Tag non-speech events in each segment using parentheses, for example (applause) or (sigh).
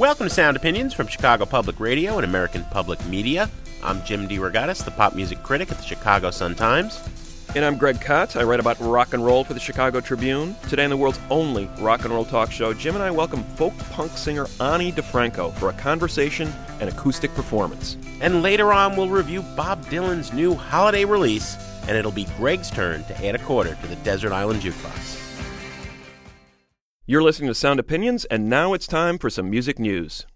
Welcome to Sound Opinions from Chicago Public Radio and American Public Media. I'm Jim DeRogatis, the pop music critic at the Chicago Sun-Times. And I'm Greg Kot. I write about rock and roll for the Chicago Tribune. Today on the world's only rock and roll talk show, Jim and I welcome folk punk singer Ani DiFranco for a conversation and acoustic performance. And later on, we'll review Bob Dylan's new holiday release, and it'll be Greg's turn to add a quarter to the Desert Island Jukebox. You're listening to Sound Opinions, and now it's time for some music news.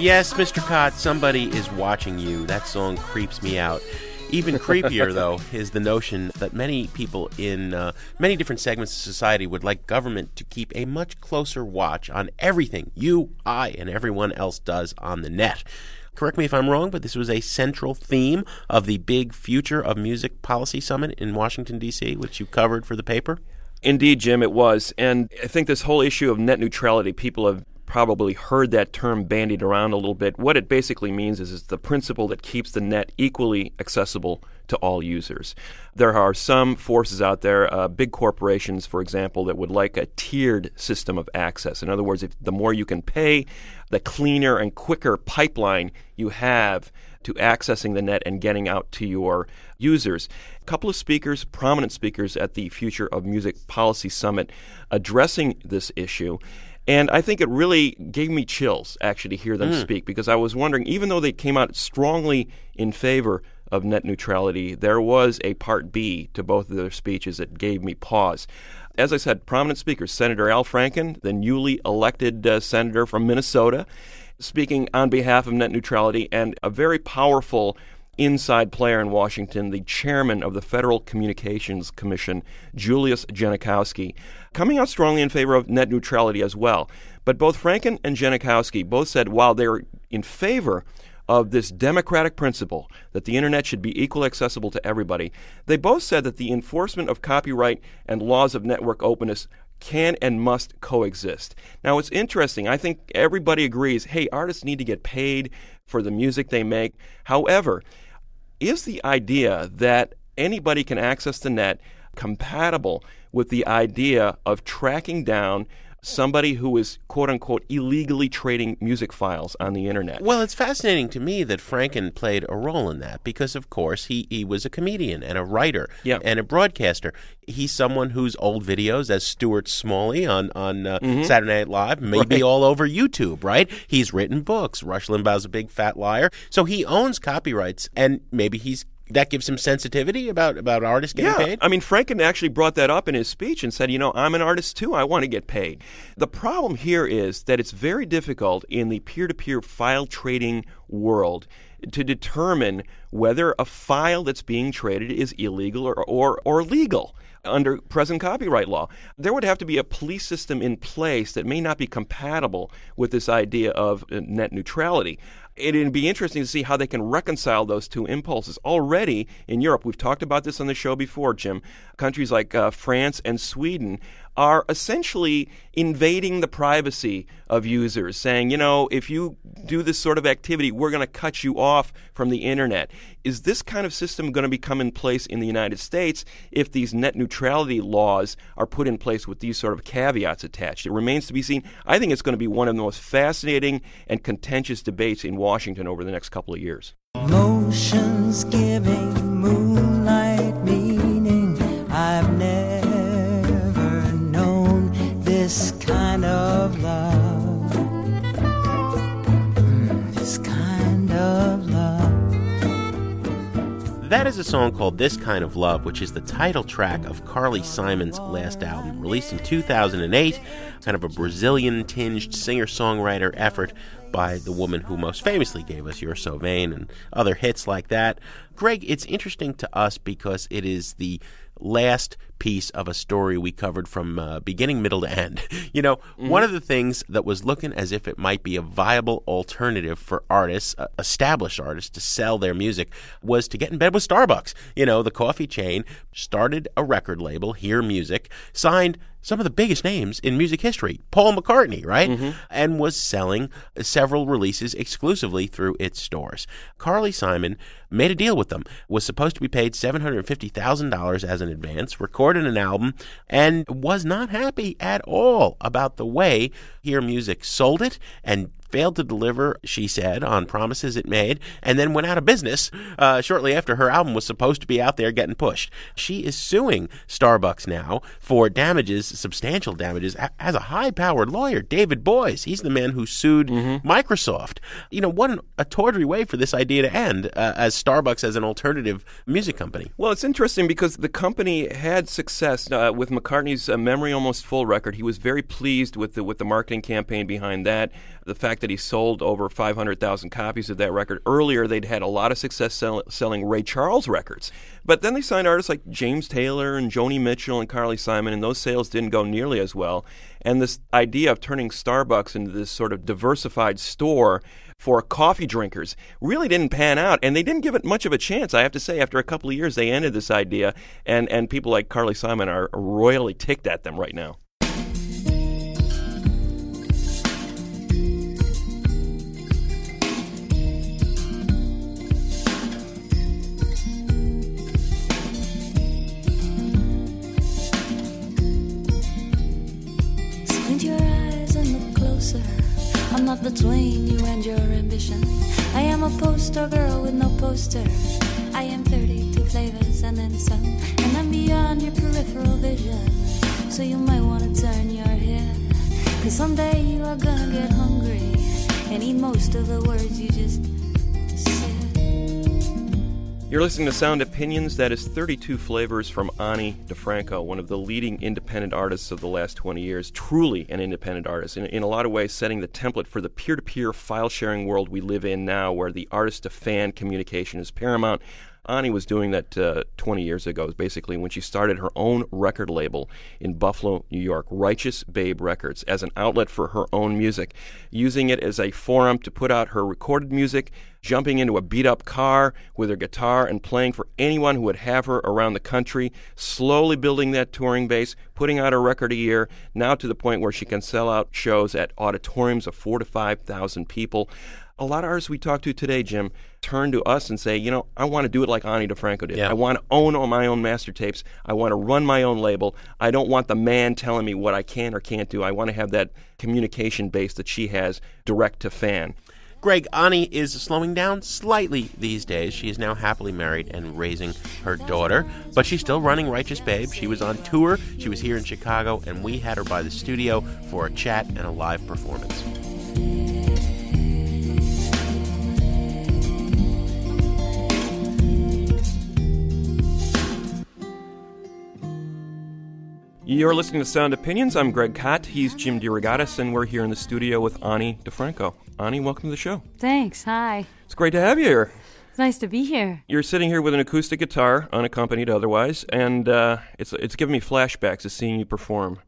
Yes, Mr. Kot, somebody is watching you. That song creeps me out. Even creepier, (laughs) though, is the notion that many people in uh, many different segments of society would like government to keep a much closer watch on everything you, I, and everyone else does on the net. Correct me if I'm wrong, but this was a central theme of the big Future of Music Policy Summit in Washington, D.C., which you covered for the paper. Indeed, Jim, it was. And I think this whole issue of net neutrality, people have probably heard that term bandied around a little bit. What it basically means is it's the principle that keeps the net equally accessible to all users. There are some forces out there, uh, big corporations, for example, that would like a tiered system of access. In other words, if the more you can pay, the cleaner and quicker pipeline you have to accessing the net and getting out to your users. A couple of speakers, prominent speakers at the Future of Music Policy Summit, addressing this issue. And I think it really gave me chills actually to hear them speak because I was wondering, even though they came out strongly in favor of net neutrality, there was a part B to both of their speeches that gave me pause. As I said, prominent speakers Senator Al Franken, the newly elected uh, senator from Minnesota, speaking on behalf of net neutrality, and a very powerful inside player in Washington, the chairman of the Federal Communications Commission, Julius Genachowski, coming out strongly in favor of net neutrality as well. But both Franken and Genachowski both said while they're in favor of this democratic principle that the internet should be equally accessible to everybody, they both said that the enforcement of copyright and laws of network openness can and must coexist. Now, it's interesting. I think everybody agrees hey, artists need to get paid for the music they make. However, is the idea that anybody can access the net compatible with the idea of tracking down somebody who is quote unquote illegally trading music files on the internet? Well, it's fascinating to me that Franken played a role in that because, of course, he, he was a comedian and a writer Yeah. and a broadcaster. He's someone whose old videos, as Stuart Smalley on, on uh, Mm-hmm. Saturday Night Live, may be all over YouTube, right? He's written books. Rush Limbaugh's a big fat liar. So he owns copyrights, and maybe he's that gives him sensitivity about, about artists getting Yeah, paid. I mean, Franken actually brought that up in his speech and said, you know, I'm an artist too. I want to get paid. The problem here is that it's very difficult in the peer to peer file trading world to determine whether a file that's being traded is illegal or, or, or legal under present copyright law. There would have to be a police system in place that may not be compatible with this idea of uh, net neutrality. It'd be interesting to see how they can reconcile those two impulses. Already in Europe, we've talked about this on the show before, Jim. Countries like uh, France and Sweden are essentially invading the privacy of users, saying, you know, if you do this sort of activity, we're going to cut you off from the internet. Is this kind of system going to become in place in the United States if these net neutrality laws are put in place with these sort of caveats attached? It remains to be seen. I think it's going to be one of the most fascinating and contentious debates in Washington over the next couple of years. Motions giving of love. This kind of love. That is a song called This Kind of Love, which is the title track of Carly Simon's last album, released in 2008. Kind of a Brazilian tinged singer songwriter effort by the woman who most famously gave us You're So Vain and other hits like that. Greg, it's interesting to us because it is the last piece of a story we covered from uh, beginning, middle to end. (laughs) You know, one of the things that was looking as if it might be a viable alternative for artists, uh, established artists, to sell their music was to get in bed with Starbucks. You know, the coffee chain started a record label, Hear Music, signed some of the biggest names in music history, Paul McCartney, right? And was selling several releases exclusively through its stores. Carly Simon made a deal with them, was supposed to be paid $750,000 as an advance, recorded an album, and was not happy at all about the way Hear Music sold it and failed to deliver, she said, on promises it made, and then went out of business uh, shortly after her album was supposed to be out there getting pushed. She is suing Starbucks now for damages, substantial damages, as a high powered lawyer, David Boies. He's the man who sued Microsoft. You know, what an, a tawdry way for this idea to end uh, as Starbucks as an alternative music company. Well, it's interesting because the company had success uh, with McCartney's uh, "Memory Almost Full" record. He was very pleased with the with the marketing campaign behind that. The fact that he sold over 500,000 copies of that record. Earlier, they'd had a lot of success sell- selling Ray Charles records. But then they signed artists like James Taylor and Joni Mitchell and Carly Simon, and those sales didn't go nearly as well. And this idea of turning Starbucks into this sort of diversified store for coffee drinkers really didn't pan out and they didn't give it much of a chance i have to say after a couple of years they ended this idea and, and people like carly simon are royally ticked at them right now I'm not between you and your ambition. I am a poster girl with no poster. I am 32 flavors and then some. And I'm beyond your peripheral vision. So you might want to turn your head. Cause someday you are gonna get hungry and eat most of the words you just. You're listening to Sound Opinions. That is 32 flavors from Ani DiFranco, one of the leading independent artists of the last 20 years. Truly an independent artist. In, in a lot of ways, setting the template for the peer to peer file sharing world we live in now, where the artist to fan communication is paramount. Ani was doing that uh, 20 years ago, basically, when she started her own record label in Buffalo, New York, Righteous Babe Records, as an outlet for her own music, using it as a forum to put out her recorded music, jumping into a beat up car with her guitar and playing for anyone who would have her around the country, slowly building that touring base, putting out a record a year, now to the point where she can sell out shows at auditoriums of four to 5,000 people a lot of artists we talk to today, Jim, turn to us and say, you know, I want to do it like Ani DiFranco did. Yeah. I want to own all my own master tapes. I want to run my own label. I don't want the man telling me what I can or can't do. I want to have that communication base that she has direct to fan. Greg, Ani is slowing down slightly these days. She is now happily married and raising her daughter, but she's still running Righteous Babe. She was on tour, she was here in Chicago, and we had her by the studio for a chat and a live performance. You're listening to Sound Opinions. I'm Greg Kot. He's Jim DeRogatis, and we're here in the studio with Ani DiFranco. Ani, welcome to the show. Thanks. Hi. It's great to have you here. It's nice to be here. You're sitting here with an acoustic guitar, unaccompanied otherwise, and uh, it's it's giving me flashbacks of seeing you perform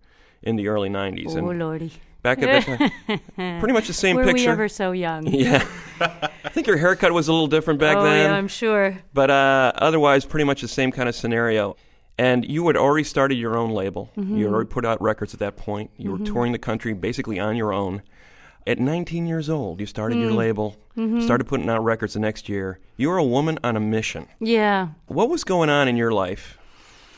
in the early '90s. Oh, lordy. back at that time, (laughs) pretty much the same Were picture. we ever so young? (laughs) Yeah, I think your haircut was a little different back oh, then, yeah, I'm sure. but uh, otherwise, pretty much the same kind of scenario. And you had already started your own label. Mm-hmm. You had already put out records at that point. You were touring the country basically on your own. At 19 years old, you started Mm. your label, Mm-hmm. started putting out records the next year. You were a woman on a mission. Yeah. What was going on in your life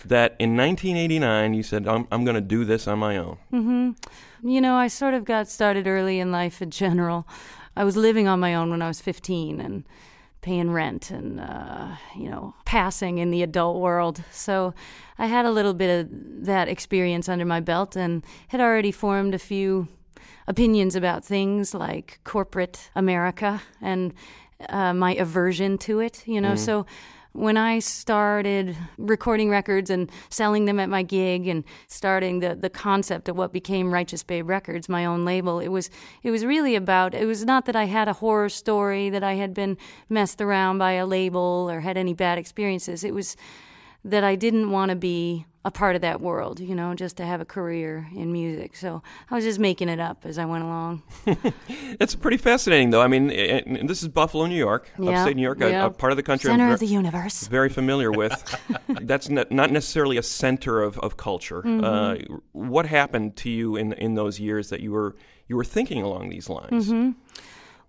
that in 1989 you said, I'm, I'm going to do this on my own? You know, I sort of got started early in life in general. I was living on my own when I was 15 and paying rent and, uh, you know, passing in the adult world. So I had a little bit of that experience under my belt and had already formed a few opinions about things like corporate America and uh, my aversion to it, you know. So when I started recording records and selling them at my gig and starting the, the concept of what became Righteous Babe Records, my own label, it was it was really about it was not that I had a horror story that I had been messed around by a label or had any bad experiences. It was that I didn't want to be a part of that world, you know, just to have a career in music. So I was just making it up as I went along. (laughs) That's pretty fascinating, though. I mean, this is Buffalo, New York, Yeah, upstate New York, a- a, part of the country I'm Center ver- of the universe. very familiar with. (laughs) (laughs) That's not, not necessarily a center of, of culture. Mm-hmm. Uh, what happened to you in in those years that you were you were thinking along these lines? Mm-hmm.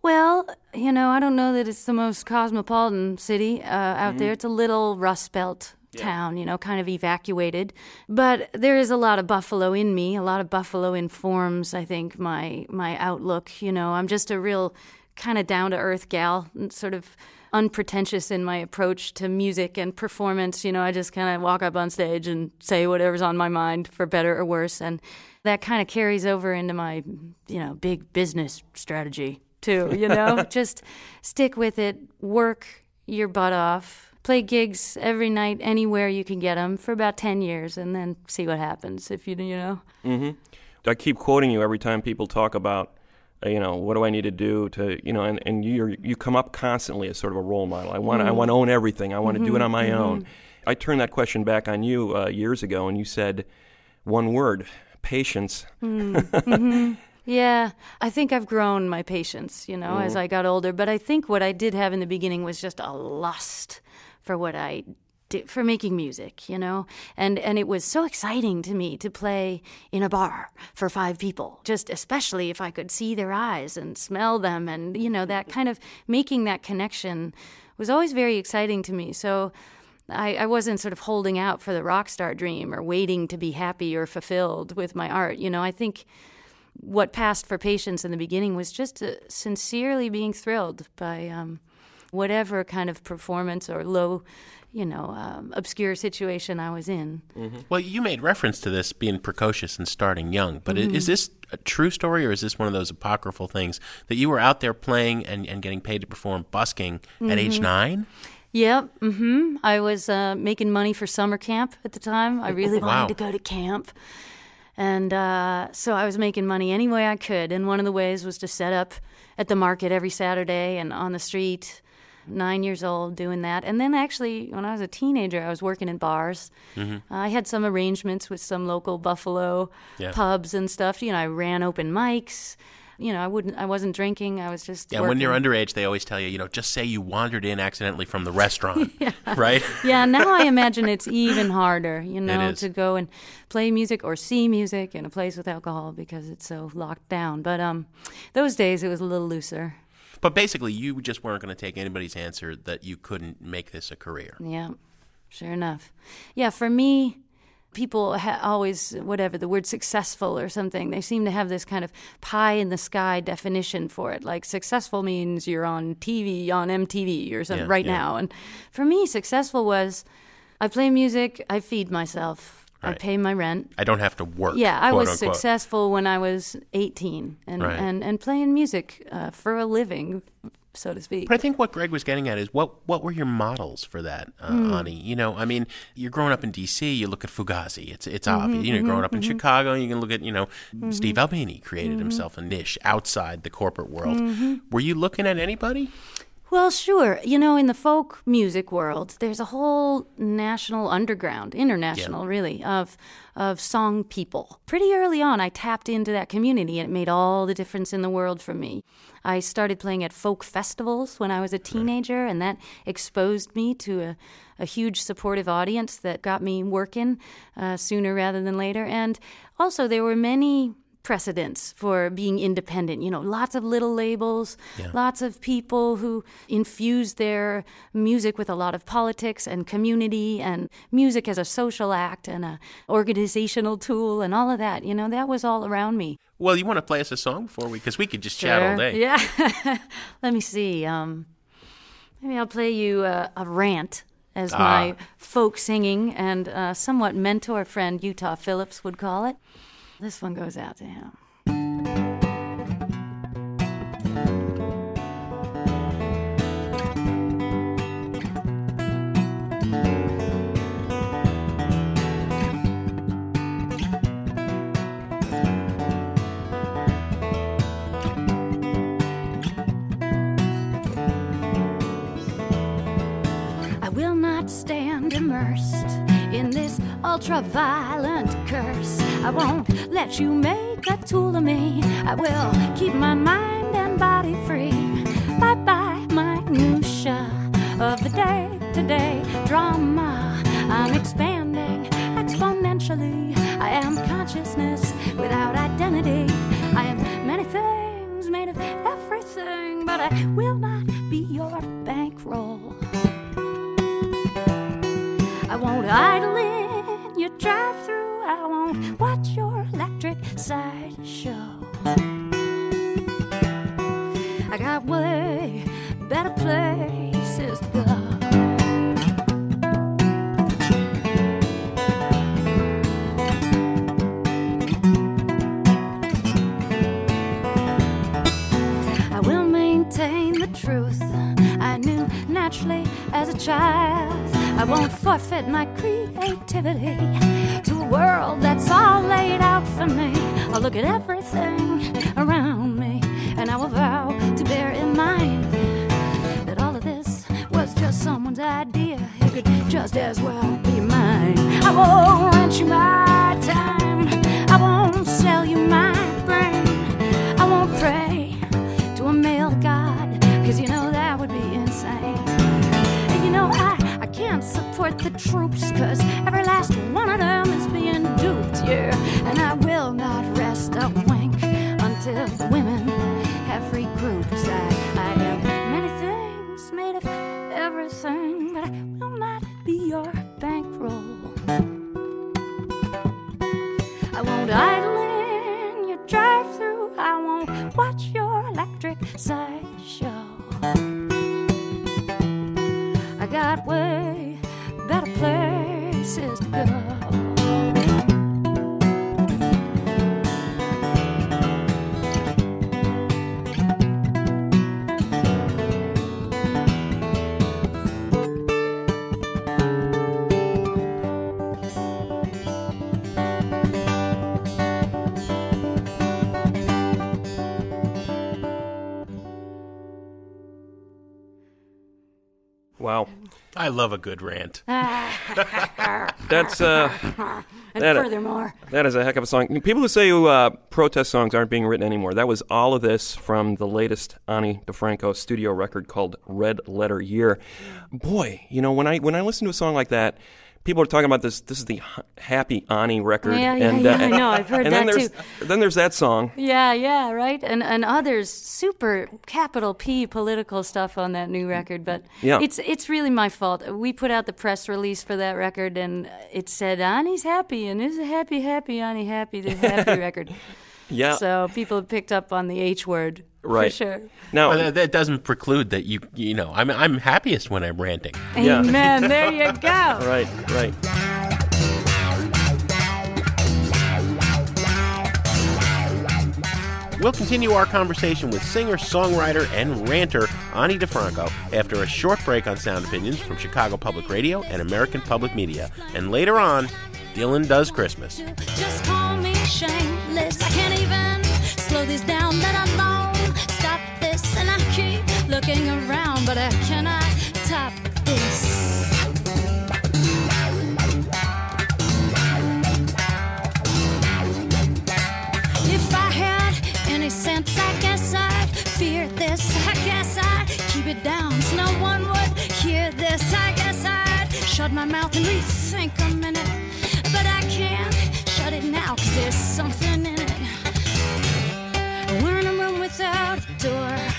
Well, you know, I don't know that it's the most cosmopolitan city uh, out there. It's a little Rust Belt town, you know, kind of evacuated. But there is a lot of Buffalo in me. A lot of Buffalo informs, I think, my my outlook. You know, I'm just a real kind of down to earth gal, sort of unpretentious in my approach to music and performance. You know, I just kind of walk up on stage and say whatever's on my mind, for better or worse, and that kind of carries over into my, you know, big business strategy too. You know, (laughs) just stick with it, work your butt off, play gigs every night anywhere you can get them for about ten years, and then see what happens. If you you know, mm-hmm. I keep quoting you every time people talk about, uh, you know, what do I need to do to, you know, and, and you you come up constantly as sort of a role model. I want to I mm-hmm. want to own everything. I want to do it mm-hmm. on my own. I turned that question back on you uh, years ago, and you said one word: patience. Mm. (laughs) Yeah, I think I've grown my patience, you know, as I got older. But I think what I did have in the beginning was just a lust for what I did, for making music, you know, and and it was so exciting to me to play in a bar for five people. Just especially if I could see their eyes and smell them, and you know that kind of making that connection was always very exciting to me. So. I, I wasn't sort of holding out for the rock star dream or waiting to be happy or fulfilled with my art. You know, I think what passed for patience in the beginning was just uh, sincerely being thrilled by um, whatever kind of performance or low, you know, um, obscure situation I was in. Well, you made reference to this being precocious and starting young, but Mm-hmm. is this a true story or is this one of those apocryphal things that you were out there playing and, and getting paid to perform busking at Mm-hmm. age nine? Yep. Mm-hmm. I was uh, making money for summer camp at the time. I really wanted to go to camp. And uh, so I was making money any way I could. And one of the ways was to set up at the market every Saturday and on the street. Nine years old doing that. And then actually, when I was a teenager, I was working in bars. I had some arrangements with some local Buffalo Yeah. pubs and stuff. You know, I ran open mics. You know, I wouldn't. I wasn't drinking. I was just. Yeah, when you're underage, they always tell you, you know, just say you wandered in accidentally from the restaurant, (laughs) (laughs) right? yeah, now I imagine it's even harder, you know, to go and play music or see music in a place with alcohol because it's so locked down. But um, those days it was a little looser. But basically, you just weren't going to take anybody's answer that you couldn't make this a career. Yeah, sure enough. Yeah, for me, people ha- always, whatever, the word successful or something, they seem to have this kind of pie in the sky definition for it. Like successful means you're on TV, on MTV or something Yeah, right yeah. now. And for me, successful was I play music, I feed myself, I pay my rent. I don't have to work. Yeah, I was unquote. successful when I was 18 and, Right. and, and playing music uh, for a living, so to speak. But I think what Greg was getting at is what what were your models for that, uh, Hmm. Ani? You know, I mean, you're growing up in D.C. You look at Fugazi. It's it's Mm-hmm, obvious. You know, you're growing up in Chicago. You can look at you know Steve Albini created Mm-hmm. himself a niche outside the corporate world. Were you looking at anybody? Well, sure. You know, in the folk music world, there's a whole national underground, international really, of of song people. Pretty early on, I tapped into that community and it made all the difference in the world for me. I started playing at folk festivals when I was a teenager and that exposed me to a, a huge supportive audience that got me working uh, sooner rather than later. And also there were many precedents for being independent. You know, lots of little labels, lots of people who infuse their music with a lot of politics and community and music as a social act and a organizational tool and all of that. You know, that was all around me. Well, you want to play us a song before we, because we could just chat all day. (laughs) Yeah. Let me see. Um, maybe I'll play you a, a rant as Ah. my folk singing and uh, somewhat mentor friend Utah Phillips would call it. This one goes out to him. I will not stand immersed in this ultra-violent curse. I won't let you make a tool of me. I will keep my mind and body free. Bye bye, minutia of the day to day drama. I'm expanding exponentially. I am consciousness without identity. I am many things made of everything, but I will not be your bankroll. I won't idle in your drive through. I won't watch your electric sideshow. I got way better places to go. I will maintain the truth I knew naturally as a child. I won't forfeit my creativity world that's all laid out for me. I'll look at everything around me and I will vow to bear in mind that all of this was just someone's idea. It could just as well be mine. I won't rent you love a good rant. (laughs) That's uh, And That- furthermore, that is a heck of a song. People who say uh, protest songs aren't being written anymore. That was all of this from the latest Ani DiFranco studio record called Red Letter Year. Boy, you know when I when I listen to a song like that, people are talking about this. This is the Happy Ani record. Yeah, yeah, and, yeah, I uh, know. I've heard and then that there's, Then there's that song. Yeah, yeah, right. And and others super capital P political stuff on that new record, but Yeah. it's it's really my fault. We put out the press release for that record and it said Ani's happy and it's a happy happy Ani happy the happy (laughs) record. Yeah. So people picked up on the H word Right. for sure. Now, Well, that, that doesn't preclude that you you know I'm I'm happiest when I'm ranting. Yeah. Amen. there you go. (laughs) right, right. We'll continue our conversation with singer, songwriter, and ranter Ani DiFranco after a short break on Sound Opinions from Chicago Public Radio and American Public Media. And later on, Dylan Does Christmas. Looking around, but I cannot top this. If I had any sense, I guess I'd fear this. I guess I'd keep it down so no one would hear this. I guess I'd shut my mouth and rethink a minute. But I can't shut it now, cause there's something in it. We're in a room without a door.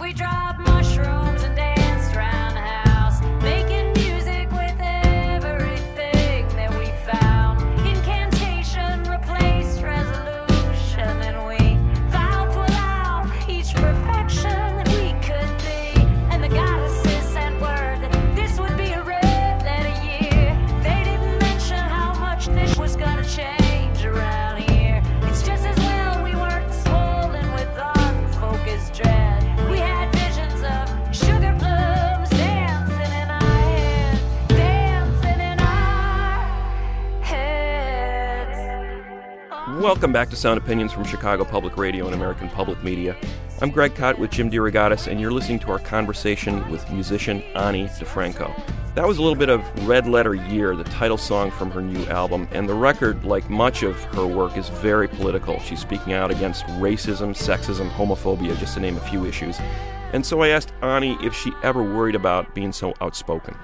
we drop Welcome back to Sound Opinions from Chicago Public Radio and American Public Media. I'm Greg Kot with Jim DeRogatis, and you're listening to our conversation with musician Ani DiFranco. That was a little bit of Red Letter Year, the title song from her new album, and the record, like much of her work, is very political. She's speaking out against racism, sexism, homophobia, just to name a few issues. And so I asked Ani if she ever worried about being so outspoken.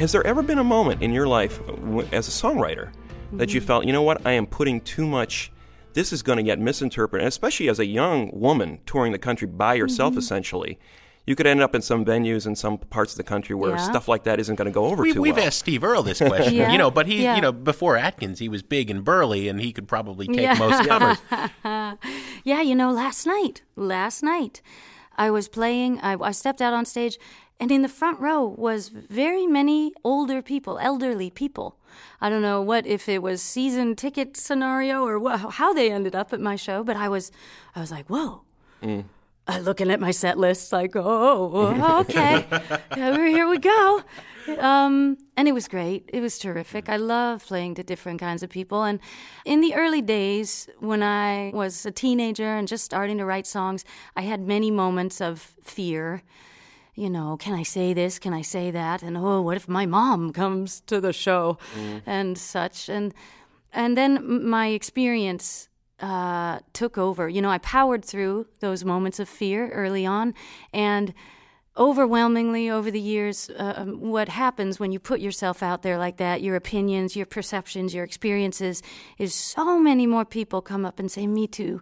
Has there ever been a moment in your life w- as a songwriter that you mm-hmm. felt, you know what, I am putting too much, this is going to get misinterpreted, especially as a young woman touring the country by yourself, mm-hmm. essentially? You could end up in some venues in some parts of the country where Yeah. stuff like that isn't going to go over We, too we've well. asked Steve Earle this question, (laughs) Yeah. you know, but he, Yeah. you know, before Atkins, he was big and burly, and he could probably take Yeah. most comers. (laughs) Yeah, you know, last night, last night, I was playing, I, I stepped out on stage, and in the front row was very many older people, elderly people. I don't know what, if it was season ticket scenario or how they ended up at my show, but I was, I was like, whoa. Uh, looking at my set list, like, oh, (laughs) okay, here here we go. Um, and it was great. It was terrific. I love playing to different kinds of people. And in the early days, when I was a teenager and just starting to write songs, I had many moments of fear. You know, can I say this? Can I say that? And oh, what if my mom comes to the show, and such. And and then my experience uh, took over. You know, I powered through those moments of fear early on, and overwhelmingly over the years, uh, um, what happens when you put yourself out there like that, your opinions, your perceptions, your experiences, is so many more people come up and say, Me too.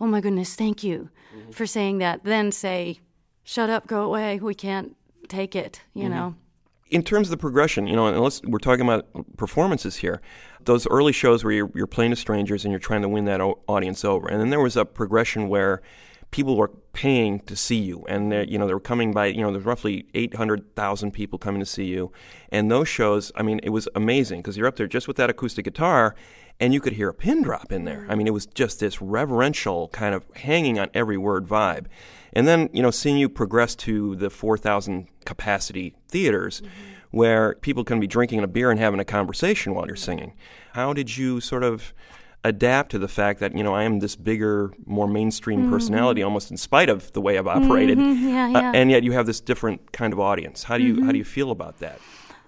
Oh my goodness, thank you for saying that. Then say, Shut up, go away, we can't take it, you mm-hmm. know. in terms of the progression, you know, unless we're talking about performances here, those early shows where you're, you're playing to strangers and you're trying to win that o- audience over, and then there was a progression where people were paying to see you, and you know they were coming by, you know, there's roughly 800,000 people coming to see you, and those shows, I mean, it was amazing because you're up there just with that acoustic guitar. And you could hear a pin drop in there. I mean, it was just this reverential kind of hanging on every word vibe. And then, you know, seeing you progress to the 4,000 capacity theaters where people can be drinking a beer and having a conversation while you're singing. How did you sort of adapt to the fact that, you know, I am this bigger, more mainstream mm-hmm. personality almost in spite of the way I've operated. Mm-hmm. Yeah, Uh, and yet you have this different kind of audience. How do you how mm-hmm. do you feel about that?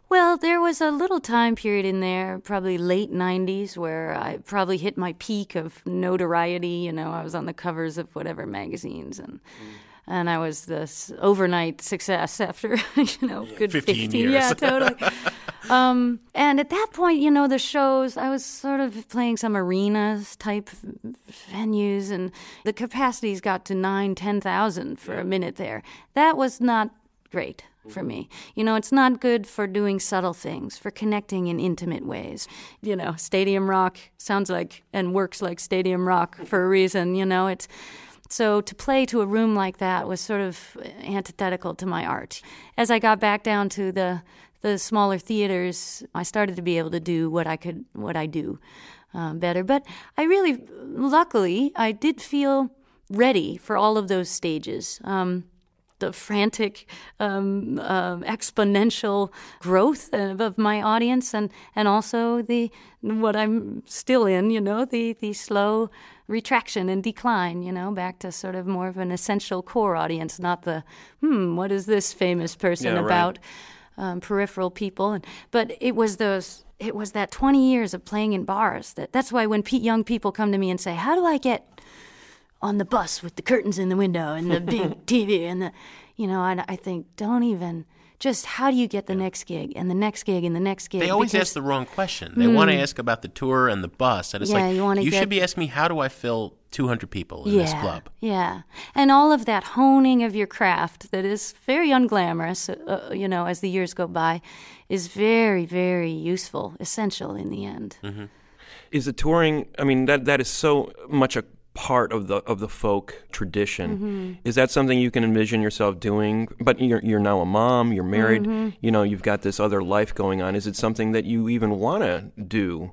Well, there was a little time period in there, probably late 90s, where I probably hit my peak of notoriety. You know, I was on the covers of whatever magazines and. And I was this overnight success after, (laughs) you know, good 15 15, years. Yeah, totally. (laughs) um, and at that point, you know, the shows, I was sort of playing some arenas type venues, and the capacities got to nine, 10,000 for a minute there. That was not great for me. You know, it's not good for doing subtle things, for connecting in intimate ways. You know, stadium rock sounds like and works like stadium rock for a reason, you know, it's so to play to a room like that was sort of antithetical to my art. As I got back down to the the smaller theaters, I started to be able to do what I could, what I do um, better. But I really, luckily, I did feel ready for all of those stages. Um, the frantic, um, um exponential growth of, my audience, and, and also the what I'm still in, you know, the the slow retraction and decline, you know, back to sort of more of an essential core audience, not the hmm, what is this famous person Yeah, right. about? Um, peripheral people, and but it was those. It was that 20 years of playing in bars. That that's why when pe- young people come to me and say, "How do I get on the bus with the curtains in the window and the big (laughs) TV and the, you know, I, I think don't even just how do you get the next gig and the next gig and the next gig? They always Because- ask the wrong question. They want to ask about the tour and the bus, and it's Yeah, like you wanna should be asking me how do I fill 200 people in yeah, this club. Yeah, and all of that honing of your craft that is very unglamorous, uh, you know, as the years go by, is very, very useful, essential in the end. Mm-hmm. Is the touring? I mean, that that is so much a part of the of the folk tradition. Mm-hmm. Is that something you can envision yourself doing? But you're you're now a mom. You're married. Mm-hmm. You know, you've got this other life going on. Is it something that you even want to do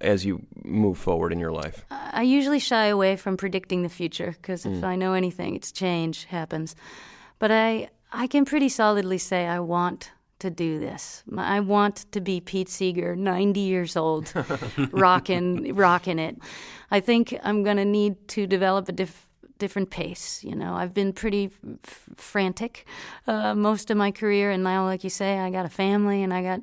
as you move forward in your life? I usually shy away from predicting the future because Mm. if I know anything, it's change happens. But I I can pretty solidly say I want to do this. I want to be Pete Seeger, 90 years old, (laughs) rocking rocking it. I think I'm going to need to develop a diff- different pace. You know, I've been pretty f- frantic uh, most of my career, and now, like you say, I got a family and I got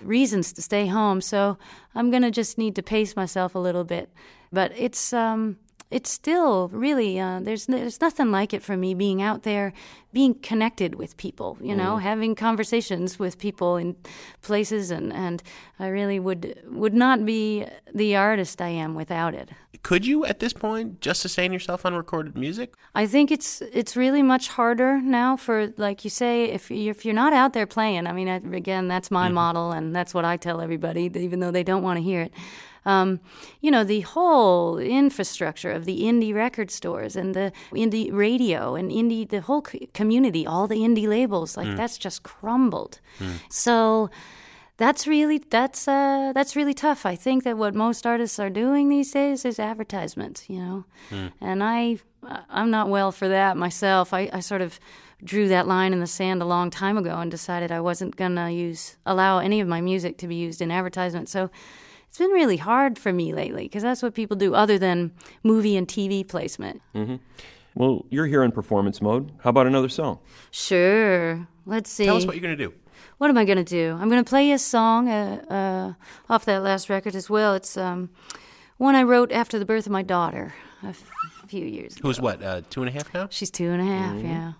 reasons to stay home. So I'm going to just need to pace myself a little bit. But it's um, it's still really uh, there's there's nothing like it for me being out there, being connected with people. You know, having conversations with people in places, and and I really would would not be the artist I am without it. Could you, at this point, just sustain yourself on recorded music? I think it's it's really much harder now for like you say if you if you're not out there playing. I mean, I, again, that's my model, and that's what I tell everybody, even though they don't want to hear it. Um, you know, the whole infrastructure of the indie record stores and the indie radio and indie, the whole community, all the indie labels, like that's just crumbled. So that's really that's uh, that's really tough. I think that what most artists are doing these days is advertisement, you know, and I I'm not well for that myself. I, I sort of drew that line in the sand a long time ago and decided I wasn't gonna use allow any of my music to be used in advertisement. So it's been really hard for me lately because that's what people do other than movie and TV placement. Well, you're here in performance mode. How about another song? Sure. Let's see. Tell us what you're going to do. What am I going to do? I'm going to play a song uh, uh, off that last record as well. It's um, one I wrote after the birth of my daughter a f- few years ago. Who's what, uh, two and a half now? She's two and a half, yeah.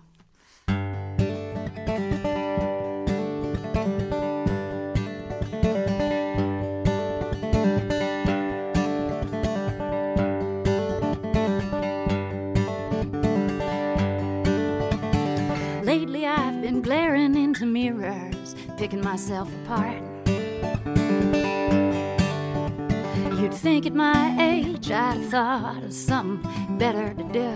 Picking myself apart. You'd think at my age I'd thought of something better to do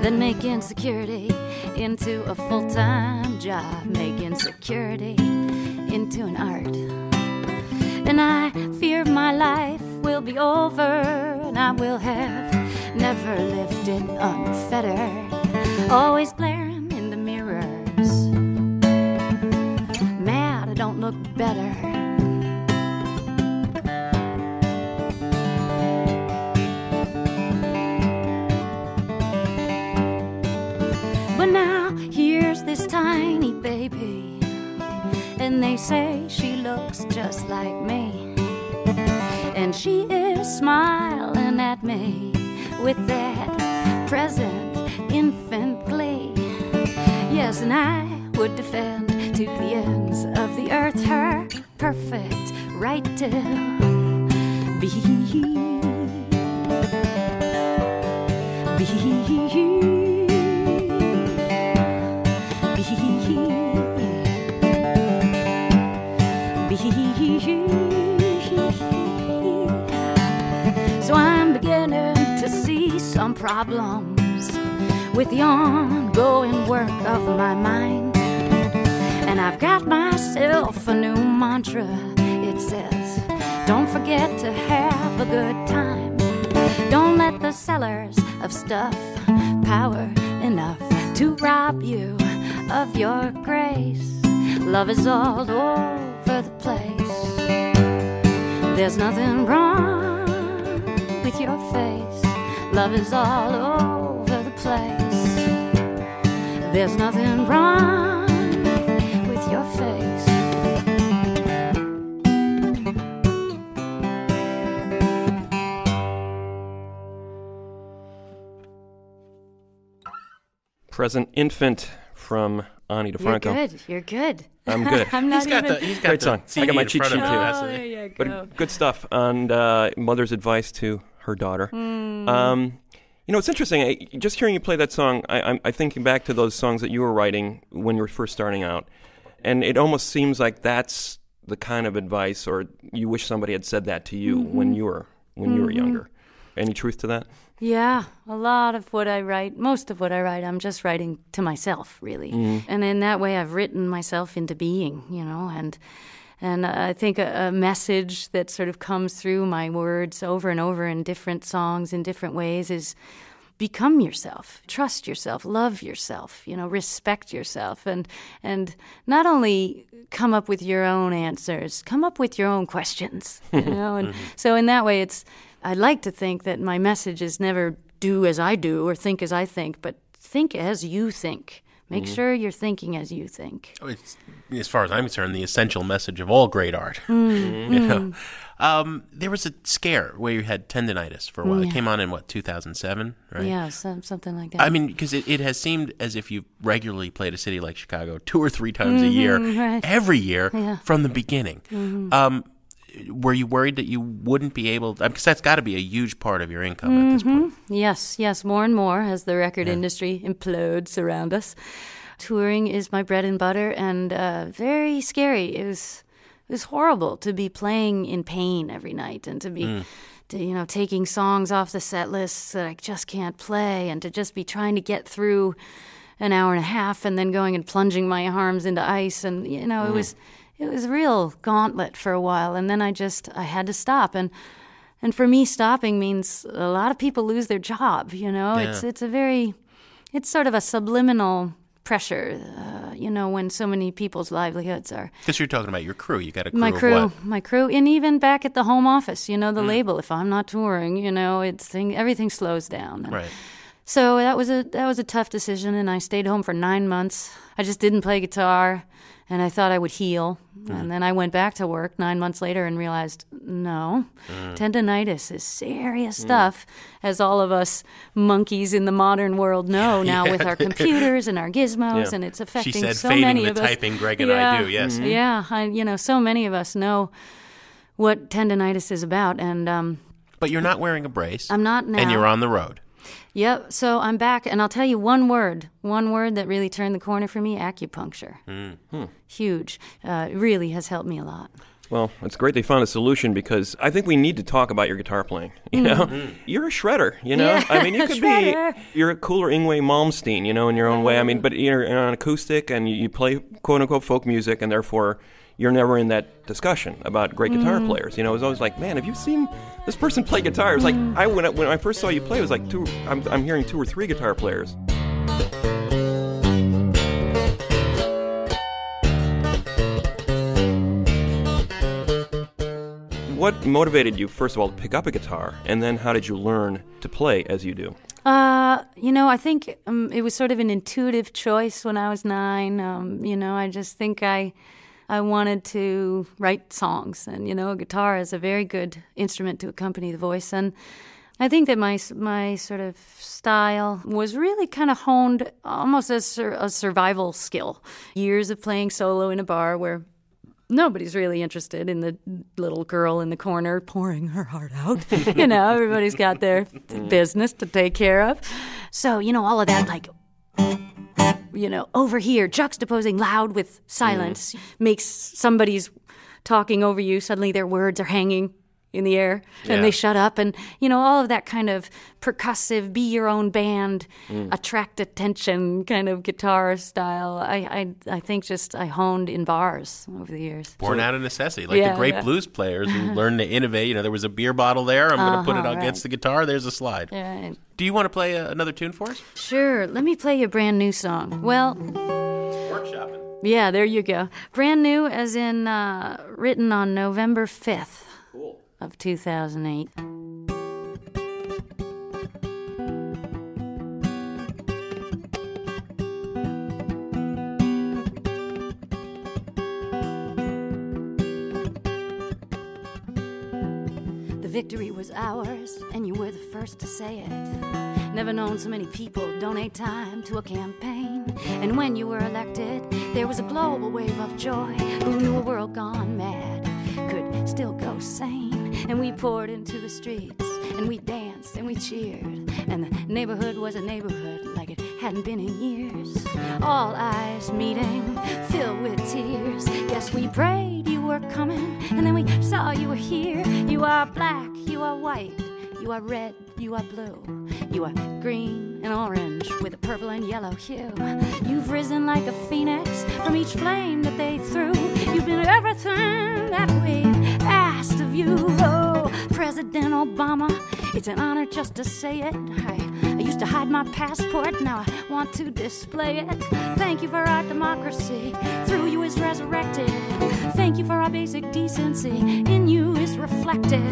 than make insecurity into a full time job, make insecurity into an art. And I fear my life will be over, and I will have never lived it unfettered. Always glaring forget to have a good time. Don't let the sellers of stuff power enough to rob you of your grace. Love is all over the place. There's nothing wrong with your face. Love is all over the place. There's nothing wrong with your face. Present infant from Ani You're DiFranco. good. You're good. I'm (laughs) good. I'm not He's got even. the, he's got Great the song. I got my cheat sheet, too. That's oh, it. there you go. But good stuff. And uh, mother's advice to her daughter. Hmm. Um, you know, it's interesting. I, just hearing you play that song, I, I'm, I'm thinking back to those songs that you were writing when you were first starting out, and it almost seems like that's the kind of advice, or you wish somebody had said that to you Mm-hmm. when you were when you were younger. Any truth to that? Yeah, a lot of what I write, most of what I write, I'm just writing to myself, really. Mm-hmm. And in that way, I've written myself into being, you know, and and I think a, a message that sort of comes through my words over and over in different songs in different ways is become yourself, trust yourself, love yourself, you know, respect yourself, and and not only come up with your own answers, come up with your own questions, you (laughs) know. And mm-hmm. so in that way, it's I like to think that my message is never do as I do or think as I think, but think as you think. Make sure you're thinking as you think. It's, as far as I'm concerned, the essential message of all great art. Mm, (laughs) You know? um, there was a scare where you had tendonitis for a while. It came on in what 2007, right? Yeah, some, something like that. I mean, because it, it has seemed as if you regularly played a city like Chicago two or three times a year, Mm-hmm, (laughs) right. every year Yeah. Mm-hmm. from the beginning. Um, were you worried that you wouldn't be able? Because that's got to be a huge part of your income at this point. Mm-hmm. Yes, yes, more and more as the record industry implodes around us. Touring is my bread and butter, and uh, very scary. It was it was horrible to be playing in pain every night, and to be, mm. to, you know, taking songs off the set lists that I just can't play, and to just be trying to get through an hour and a half, and then going and plunging my arms into ice, and you know, it mm. was it was a real gauntlet for a while, and then I just I had to stop, and and for me, stopping means a lot of people lose their job. You know, it's it's a very, it's sort of a subliminal pressure. Uh, you know, when so many people's livelihoods are Because you're talking about your crew. You got a crew my crew, my crew, and even back at the home office. You know, the label. If I'm not touring, you know, it's thing, everything slows down. Right. So that was a that was a tough decision, and I stayed home for nine months. I just didn't play guitar, and I thought I would heal. And mm-hmm. then I went back to work nine months later and realized, no, mm. tendonitis is serious mm. stuff, as all of us monkeys in the modern world know (laughs) now with our computers and our gizmos, Yeah. and it's She affecting said, so fading many the of us. typing Greg and I do. Yes. Mm-hmm. Mm-hmm. Yeah, I, you know, so many of us know what tendonitis is about, and um, But you're not wearing a brace. I'm not now. And you're on the road. Yep. So I'm back, and I'll tell you one word, one word that really turned the corner for me: acupuncture. Huge. Uh, really has helped me a lot. Well, it's great they found a solution because I think we need to talk about your guitar playing. (laughs) You know, mm-hmm. you're a shredder. You know, Yeah, I mean, you (laughs) could shredder. be you're a cooler Yngwie Malmsteen. You know, in your own way. I mean, mm-hmm. but you're an acoustic and you, play quote unquote folk music, and therefore you're never in that discussion about great guitar mm. players. You know, it's always like, man, have you seen this person play guitar? It's like mm. I when I, when I first saw you play, it was like two. I'm I'm hearing two or three guitar players. What motivated you, first of all, to pick up a guitar, and then how did you learn to play as you do? Uh, you know, I think um, it was sort of an intuitive choice when I was nine. Um, you know, I just think I, I wanted to write songs, and you know, a guitar is a very good instrument to accompany the voice. And I think that my my sort of style was really kind of honed almost as a survival skill. Years of playing solo in a bar where nobody's really interested in the little girl in the corner pouring her heart out. (laughs) you know, everybody's got their mm. business to take care of. So, you know, all of that, like, you know, over here, juxtaposing loud with silence mm. makes somebody's talking over you. Suddenly their words are hanging in the air and they shut up. And, you know, all of that kind of percussive, be your own band, attract attention kind of guitar style. I, I, I think just I honed in bars over the years. Born out of necessity, like Yeah, the great yeah. blues players who (laughs) learned to innovate. You know, there was a beer bottle there. I'm going to put it Uh-huh, against right. the guitar. There's a slide. Yeah, Do you want to play uh, another tune for us? Sure. Let me play you a brand new song. Well, Workshopping. yeah, there you go. Brand new, as in uh, written on November 5th of 2008. The victory was ours, and you were the first to say it. Never known so many people donate time to a campaign. And when you were elected, there was a global wave of joy. Who knew a world gone mad could still go sane? And we poured into the streets, and we danced and we cheered. And the neighborhood was a neighborhood like it hadn't been in years. All eyes meeting, filled with tears. Yes, we prayed you were coming, and then we saw you were here. You are black, you are white, you are red, you are blue, you are green and orange with a purple and yellow hue. You've risen like a phoenix from each flame that they threw. You've been everything that we asked of you. President Obama, it's an honor just to say it. I, I used to hide my passport, now I want to display it. Thank you for our democracy, through you is resurrected. Thank you for our basic decency, in you is reflected.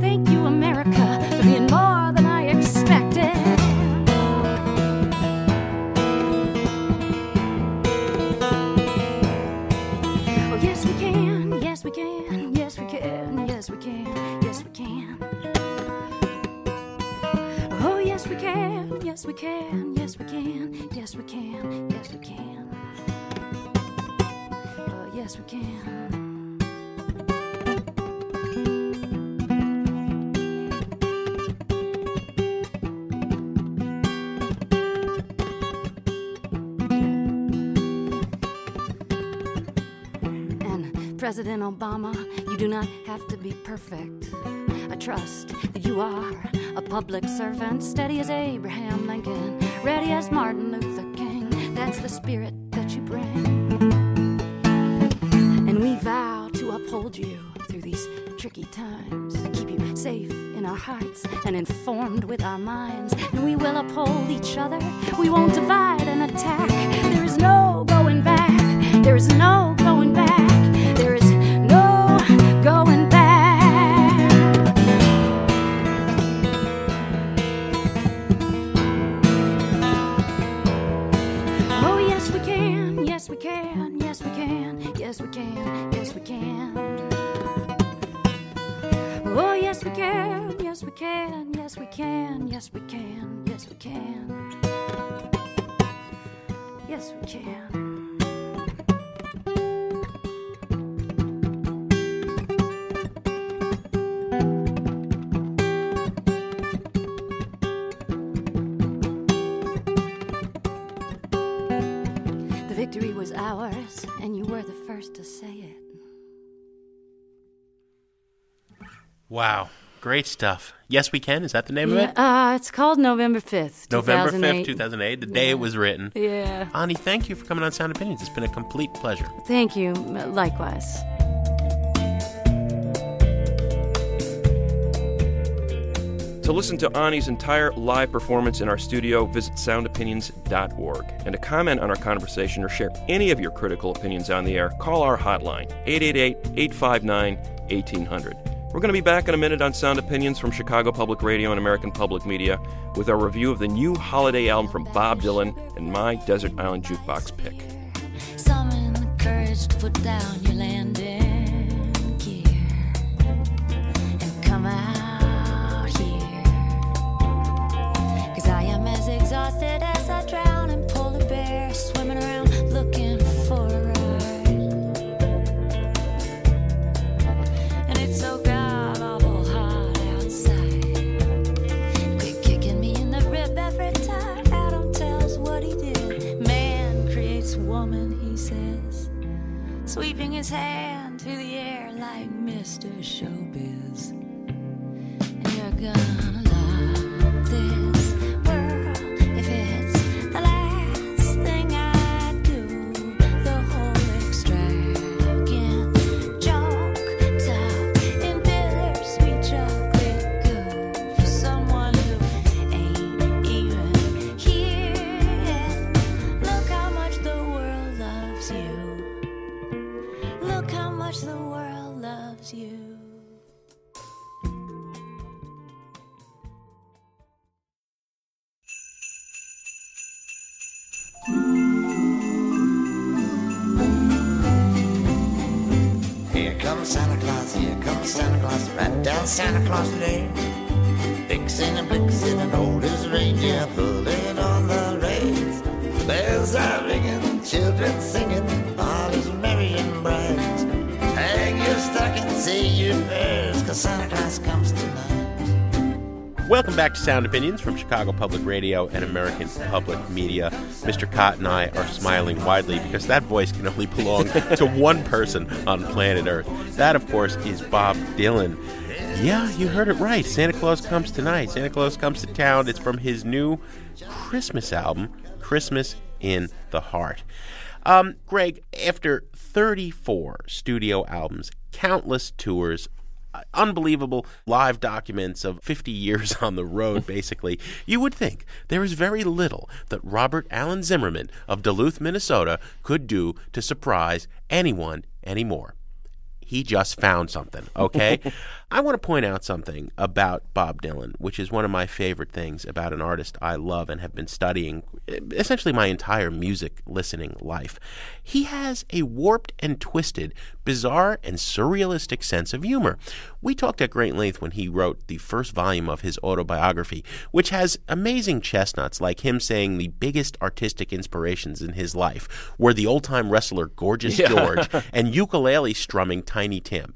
Thank you, America, for being more than I expected. Oh, yes, we can, yes, we can, yes, we can, yes, we can, can. Oh, yes, we can, yes, we can, yes, we can, yes, we can, yes, we can. Oh, yes, we can. And President Obama, you do not have to be perfect. Trust that you are a public servant, steady as Abraham Lincoln, ready as Martin Luther King. That's the spirit that you bring. And we vow to uphold you through these tricky times, keep you safe in our hearts and informed with our minds. And we will uphold each other. We won't divide and attack. There is no going back. There is no going back. Yes, we can. Yes, we can. Oh, yes, we can. Yes, we can. Yes, we can. Yes, we can. Yes, we can. Yes, we can. First to say it. Wow. Great stuff. Yes, we can. Is that the name of it? uh, it's called November 5th. November 5th, 2008, the day it was written. Yeah. Ani, thank you for coming on Sound Opinions. It's been a complete pleasure. Thank you. Likewise. To listen to Ani's entire live performance in our studio, visit soundopinions.org. And to comment on our conversation or share any of your critical opinions on the air, call our hotline, 888 859 1800. We're going to be back in a minute on Sound Opinions from Chicago Public Radio and American Public Media with our review of the new holiday album from Bob Dylan and my Desert Island Jukebox pick. Summon the courage to put down your landing Sound Opinions from Chicago Public Radio and American Public Media. Mr. Kot and I are smiling widely because that voice can only belong to (laughs) one person on planet Earth. That, of course, is Bob Dylan. Yeah, you heard it right. Santa Claus comes tonight. Santa Claus comes to town. It's from his new Christmas album, Christmas in the Heart. Um, Greg, after 34 studio albums, countless tours, unbelievable live documents of 50 years on the road, (laughs) basically, you would think there is very little that Robert Allen Zimmerman of Duluth, Minnesota could do to surprise anyone anymore. He just found something, okay? (laughs) I want to point out something about Bob Dylan, which is one of my favorite things about an artist I love and have been studying essentially my entire music listening life. He has a warped and twisted, bizarre and surrealistic sense of humor. We talked at great length when he wrote the first volume of his autobiography, which has amazing chestnuts like him saying the biggest artistic inspirations in his life were the old time wrestler Gorgeous George (laughs) and ukulele strumming Tiny Tim.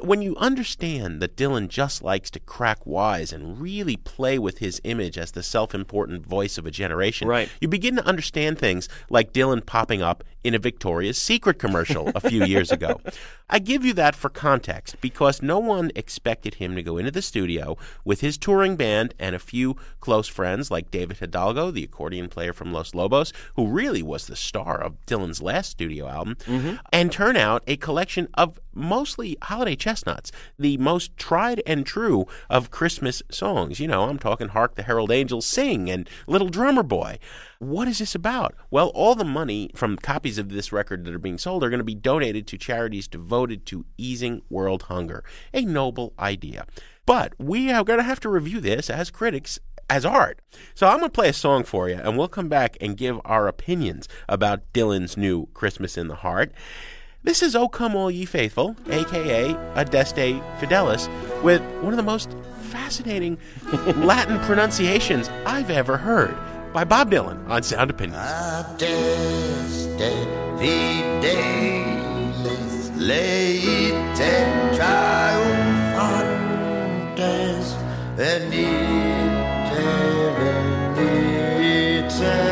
When you understand that Dylan just likes to crack wise and really play with his image as the self important voice of a generation, Right. you begin to understand things like Dylan popping up in a Victoria's Secret commercial a few years ago. I give you that for context because no one expected him to go into the studio with his touring band and a few close friends like David Hidalgo, the accordion player from Los Lobos, who really was the star of Dylan's last studio album, mm-hmm. and turn out a collection of mostly holiday chestnuts, the most tried and true of Christmas songs. You know, I'm talking Hark the Herald Angels Sing and Little Drummer Boy. What is this about? Well, all the money from copies of this record that are being sold are going to be donated to charities devoted to easing world hunger. A noble idea. But we are going to have to review this as critics as art. So I'm going to play a song for you, and we'll come back and give our opinions about Dylan's new Christmas in the Heart. This is O Come All Ye Faithful, aka Adeste Fideles, with one of the most fascinating (laughs) Latin pronunciations I've ever heard by Bob Dylan on Sound Opinions. Adeste fidelis leite triumphantes venite venite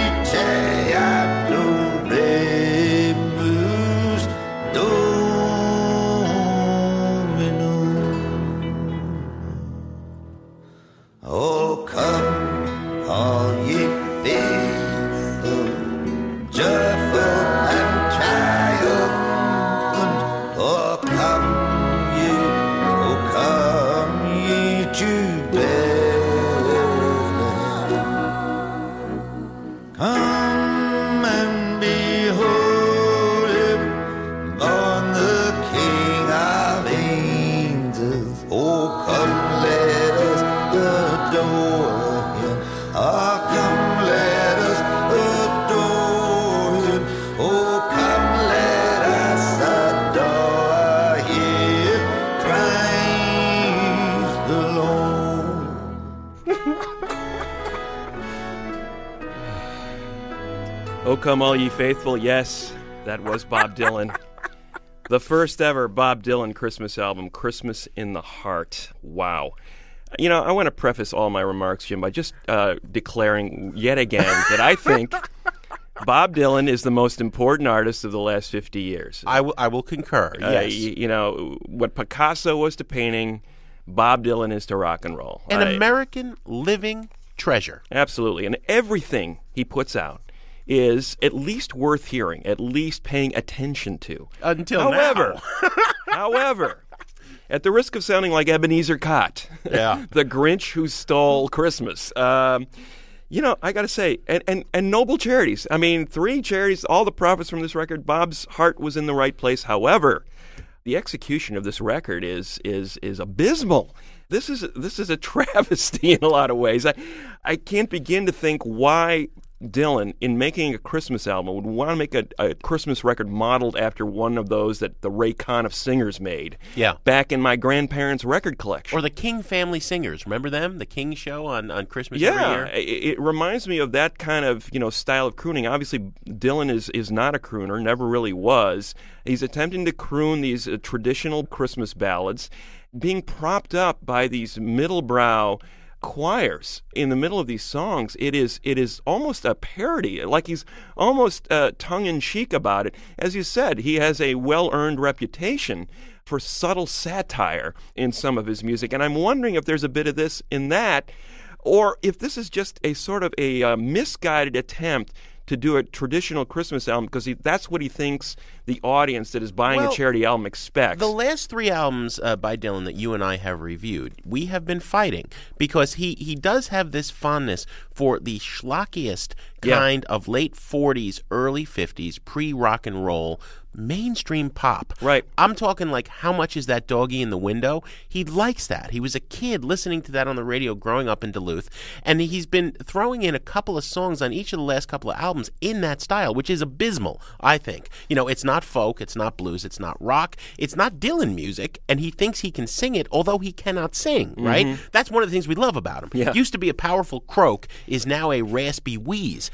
Oh, come all ye faithful. Yes, that was Bob (laughs) Dylan. The first ever Bob Dylan Christmas album, Christmas in the Heart. Wow. You know, I want to preface all my remarks, Jim, by just uh, declaring yet again that I think (laughs) Bob Dylan is the most important artist of the last 50 years. I will, will concur. Uh, Yes. y- you know, what Picasso was to painting, Bob Dylan is to rock and roll. An I- American living treasure. Absolutely. And everything he puts out is at least worth hearing, at least paying attention to. Until now. however, (laughs) however, at the risk of sounding like Ebenezer Kot, Yeah. (laughs) the Grinch who stole Christmas, um, you know, I got to say, and, and, and noble charities. I mean, three charities, all the profits from this record, Bob's heart was in the right place. However, the execution of this record is is is abysmal. This is this is a (laughs) travesty in a lot of ways. I I can't begin to think why Dylan, in making a Christmas album, would want to make a, a Christmas record modeled after one of those that the Ray Conniff Singers made. Yeah. Back in my grandparents' record collection. Or the King Family Singers. Remember them? The King Show on, on Christmas every Yeah, year? it, it reminds me of that kind of you know style of crooning. Obviously, Dylan is is not a crooner, never really was. He's attempting to croon these uh, traditional Christmas ballads, being propped up by these middle brow. Choirs in the middle of these songs. It is it is almost a parody, like he's almost uh, tongue in cheek about it. As you said, he has a well earned reputation for subtle satire in some of his music, and I'm wondering if there's a bit of this in that, or if this is just a sort of a uh, misguided attempt to do a traditional Christmas album because that's what he thinks the audience that is buying Well, a charity album expects. The last three albums uh, by Dylan that you and I have reviewed, we have been fighting because he, he does have this fondness for the schlockiest Yeah. kind of late 40s, early 50s, pre rock and roll mainstream pop. Right. I'm talking like how much is that doggy in the window? He likes that. He was a kid listening to that on the radio growing up in Duluth, and he's been throwing in a couple of songs on each of the last couple of albums in that style, which is abysmal, I think. You know, it's not folk, it's not blues, it's not rock, it's not Dylan music, and he thinks he can sing it although he cannot sing, right? That's one of the things we love about him. Yeah. Used to be a powerful croak, is now a raspy wheeze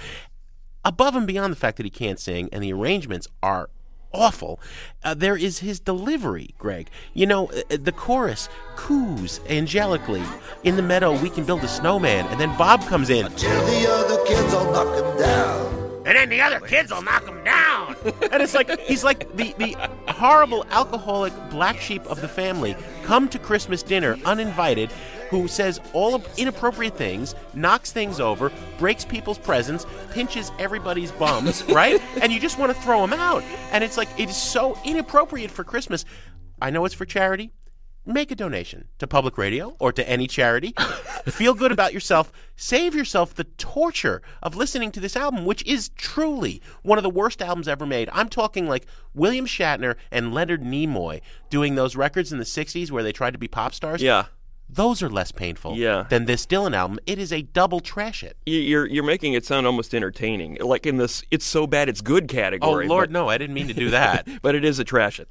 above and beyond the fact that he can't sing and the arrangements are awful, uh, there is his delivery, Greg. You know, uh, uh, the chorus coos angelically. In the meadow, we can build a snowman, and then Bob comes in. Till the other kids all knock him down. And then the other kids will knock him down. (laughs) and it's like he's like the, the horrible alcoholic black sheep of the family come to Christmas dinner uninvited who says all inappropriate things, knocks things over, breaks people's presents, pinches everybody's bums, (laughs) right? And you just want to throw him out. And it's like it is so inappropriate for Christmas. I know it's for charity. Make a donation to public radio or to any charity. (laughs) Feel good about yourself. Save yourself the torture of listening to this album, which is truly one of the worst albums ever made. I'm talking like William Shatner and Leonard Nimoy doing those records in the 60s where they tried to be pop stars. yeah. Those are less painful Yeah. than this Dylan album. It is a double trash it. You- You're you're making it sound almost entertaining, like in this "it's so bad it's good" category. Oh. Lord, but, no, I didn't mean to do that. (laughs) but it is a trash it.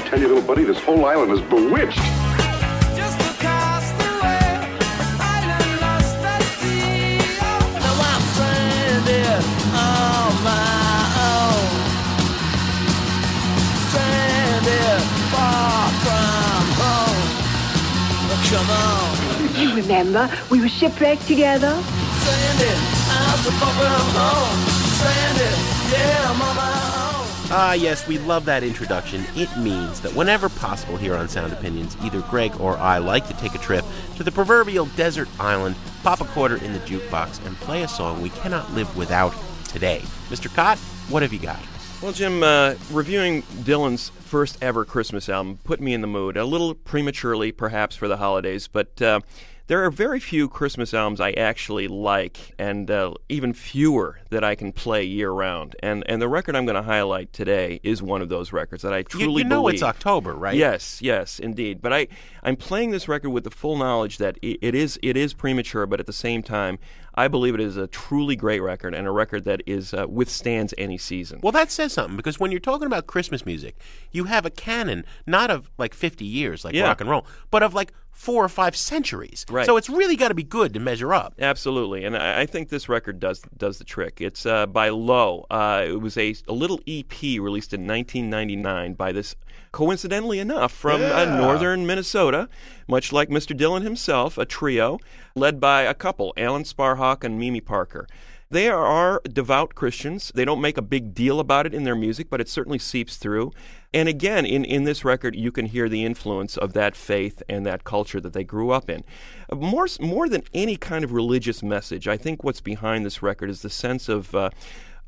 I tell you, little buddy, this whole island is bewitched. Just across the island lost at sea. Now I'm stranded on my own. Stranded far from home. Oh, come on. You remember, we were shipwrecked together. Stranded out so far from home. Stranded, yeah, I'm on my own. Ah, yes, we love that introduction. It means that whenever possible here on Sound Opinions, either Greg or I like to take a trip to the proverbial desert island, pop a quarter in the jukebox, and play a song we cannot live without today. Mr. Kot, what have you got? Well, Jim, uh, reviewing Dylan's first ever Christmas album put me in the mood, a little prematurely, perhaps, for the holidays, but uh, there are very few Christmas albums I actually like, and uh, even fewer that I can play year round. And and the record I'm going to highlight today is one of those records that I You, truly you know believe. it's October, right? Yes, yes, indeed. But I, I'm playing this record with the full knowledge that i it is it is premature, but at the same time, I believe it is a truly great record and a record that is uh, withstands any season. Well, that says something because when you're talking about Christmas music, you have a canon not of like 50 years like Yeah. rock and roll, but of like four or five centuries. Right. So it's really got to be good to measure up. Absolutely, and I, I think this record does does the trick. It's uh, by Low. Uh, it was a, a little EP released in 1999 by this, coincidentally enough, from uh, northern Minnesota, much like Mr. Dylan himself, a trio led by a couple, Alan Sparhawk and Mimi Parker. They are devout Christians. They don't make a big deal about it in their music, but it certainly seeps through. And again, in, in this record, you can hear the influence of that faith and that culture that they grew up in. Uh, More, more than any kind of religious message, I think what's behind this record is the sense of. Uh,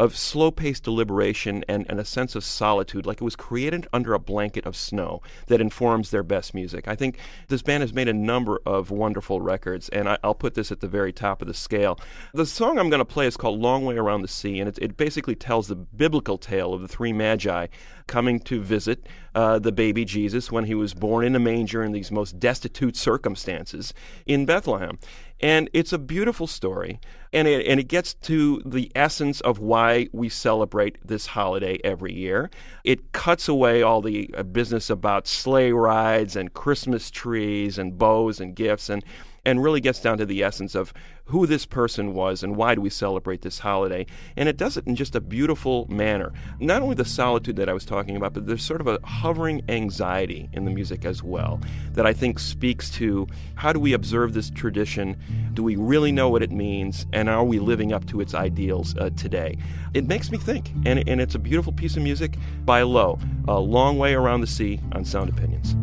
of slow paced deliberation and, and a sense of solitude, like it was created under a blanket of snow that informs their best music. I think this band has made a number of wonderful records, and I, I'll put this at the very top of the scale. The song I'm going to play is called Long Way Around the Sea, and it, it basically tells the biblical tale of the three magi coming to visit uh, the baby Jesus when he was born in a manger in these most destitute circumstances in Bethlehem. And it's a beautiful story, and it, and it gets to the essence of why we celebrate this holiday every year. It cuts away all the uh, business about sleigh rides and Christmas trees and bows and gifts and and really gets down to the essence of who this person was and why do we celebrate this holiday. And it does it in just a beautiful manner. Not only the solitude that I was talking about, but there's sort of a hovering anxiety in the music as well that I think speaks to how do we observe this tradition? Do we really know what it means? And are we living up to its ideals uh, today? It makes me think, and, and it's a beautiful piece of music by Low, A Long Way Around the Sea on Sound Opinions.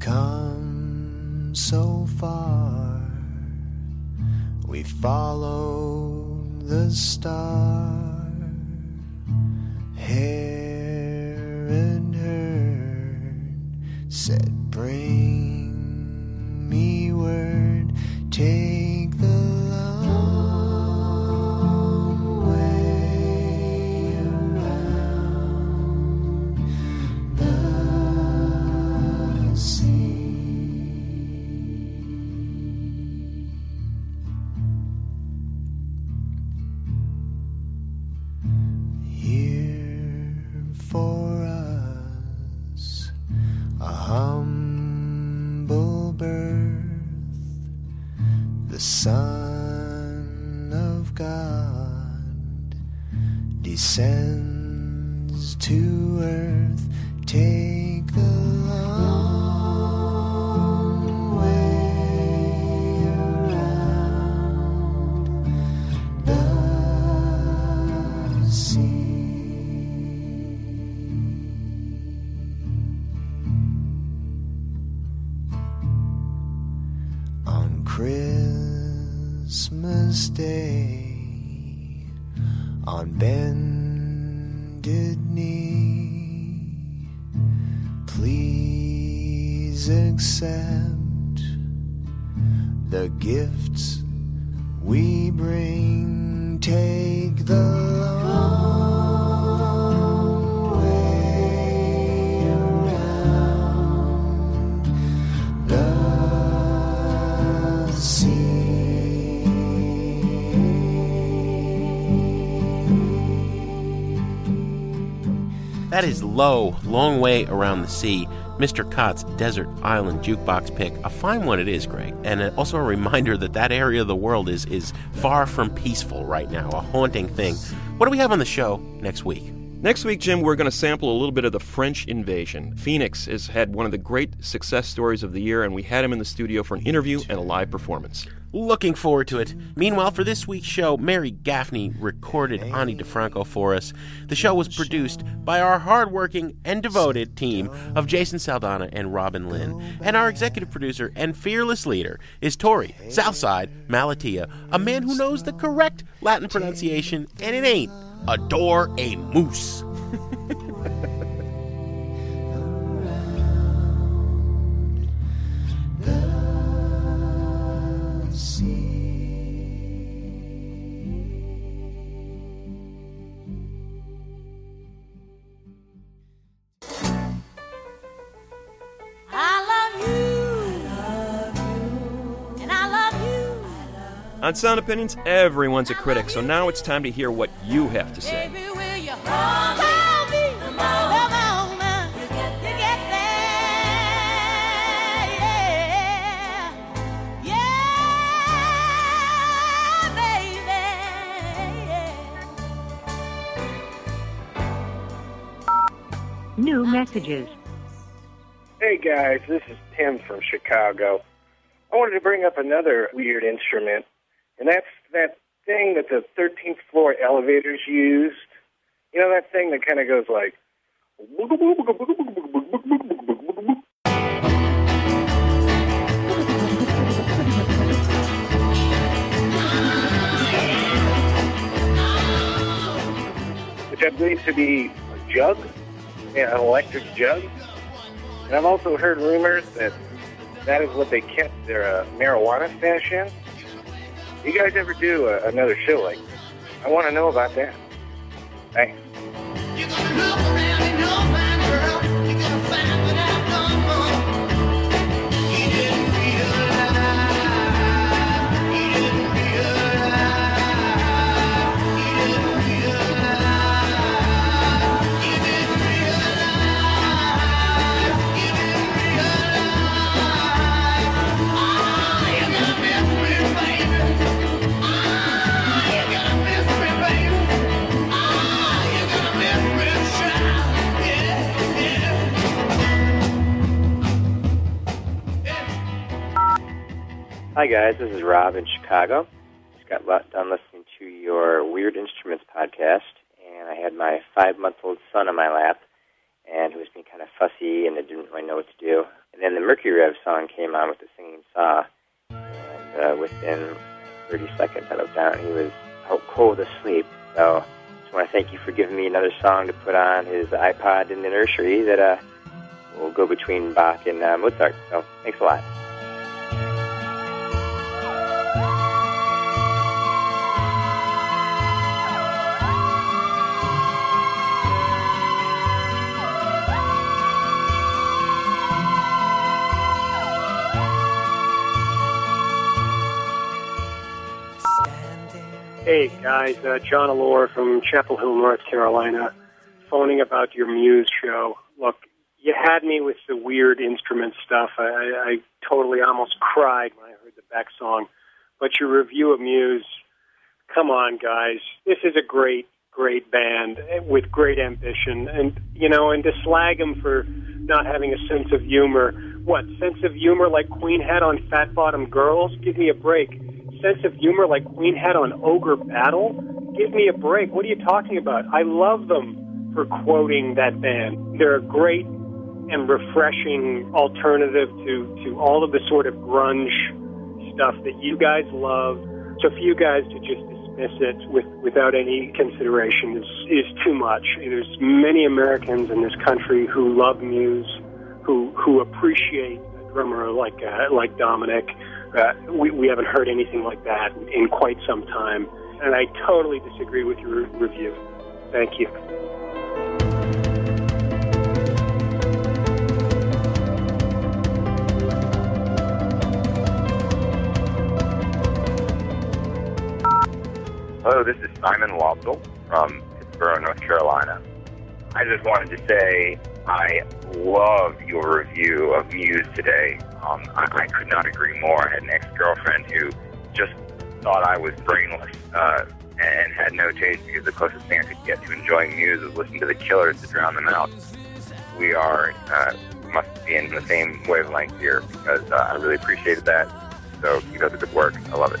Come so far. We follow the star. Heron heard said, Bring me word. Take the Son of God descends to earth. Take That is Low, Long Way Around the Sea, Mr. Kot's Desert Island Jukebox pick. A fine one it is, Greg. And uh, also a reminder that that area of the world is, is far from peaceful right now, a haunting thing. What do we have on the show next week? Next week, Jim, we're going to sample a little bit of the French invasion. Phoenix has had one of the great success stories of the year, and we had him in the studio for an interview and a live performance. Looking forward to it. Meanwhile, for this week's show, Mary Gaffney recorded Ani DiFranco for us. The show was produced by our hardworking and devoted team of Jason Saldanha and Robin Linn. And our executive producer and fearless leader is Torey Southside Malatia, a man who knows the correct Latin pronunciation, and it ain't adore a moose. On Sound Opinions, everyone's a critic, so now it's time to hear what you have to say. Baby, will you hold me? Come on, now. You get there. Yeah. Yeah, baby. New messages. Hey guys, this is Tim from Chicago. I wanted to bring up another weird instrument, and that's that thing that the 13th floor elevators used. You know that thing that kind of goes like. Which I believe to be a jug, yeah, an electric jug. And I've also heard rumors that that is what they kept their uh, marijuana stash in. You guys ever do a, another show like this? I want to know about that. Thanks. Guys, this is Rob in Chicago. Just got done listening to your Weird Instruments podcast, and I had my five-month-old son on my lap, and he was being kind of fussy, and I didn't really know what to do. And then the Mercury Rev song came on with the singing saw, and uh, within 30 seconds I looked down, and he was out cold asleep. So just want to thank you for giving me another song to put on his iPod in the nursery that uh, will go between Bach and uh, Mozart. So thanks a lot. Hey guys, uh, John Allure from Chapel Hill, North Carolina, phoning about your Muse show. Look, you had me with the weird instrument stuff. I, I, I totally almost cried when I heard the Beck song. But your review of Muse, come on, guys, this is a great, great band with great ambition, and you know, and to slag them for not having a sense of humor. What sense of humor like Queen had on Fat Bottom Girls? Give me a break sense of humor like Queen had on Ogre Battle? Give me a break. What are you talking about? I love them for quoting that band. They're a great and refreshing alternative to, to all of the sort of grunge stuff that you guys love. So for you guys to just dismiss it with, without any consideration is, is too much. There's many Americans in this country who love Muse, who, who appreciate a drummer like, uh, like Dominic. Uh, we, we haven't heard anything like that in quite some time. And I totally disagree with your re- review. Thank you. Hello, this is Simon Wapsel from Pittsboro, North Carolina. I just wanted to say I love your review of Muse today. Um, I, I could not agree more. I had an ex-girlfriend who just thought I was brainless uh, and had no taste because the closest thing I could get to enjoying Muse was listening to the Killers to drown them out. We are uh, must be in the same wavelength here because uh, I really appreciated that. So keep up the good work. I love it.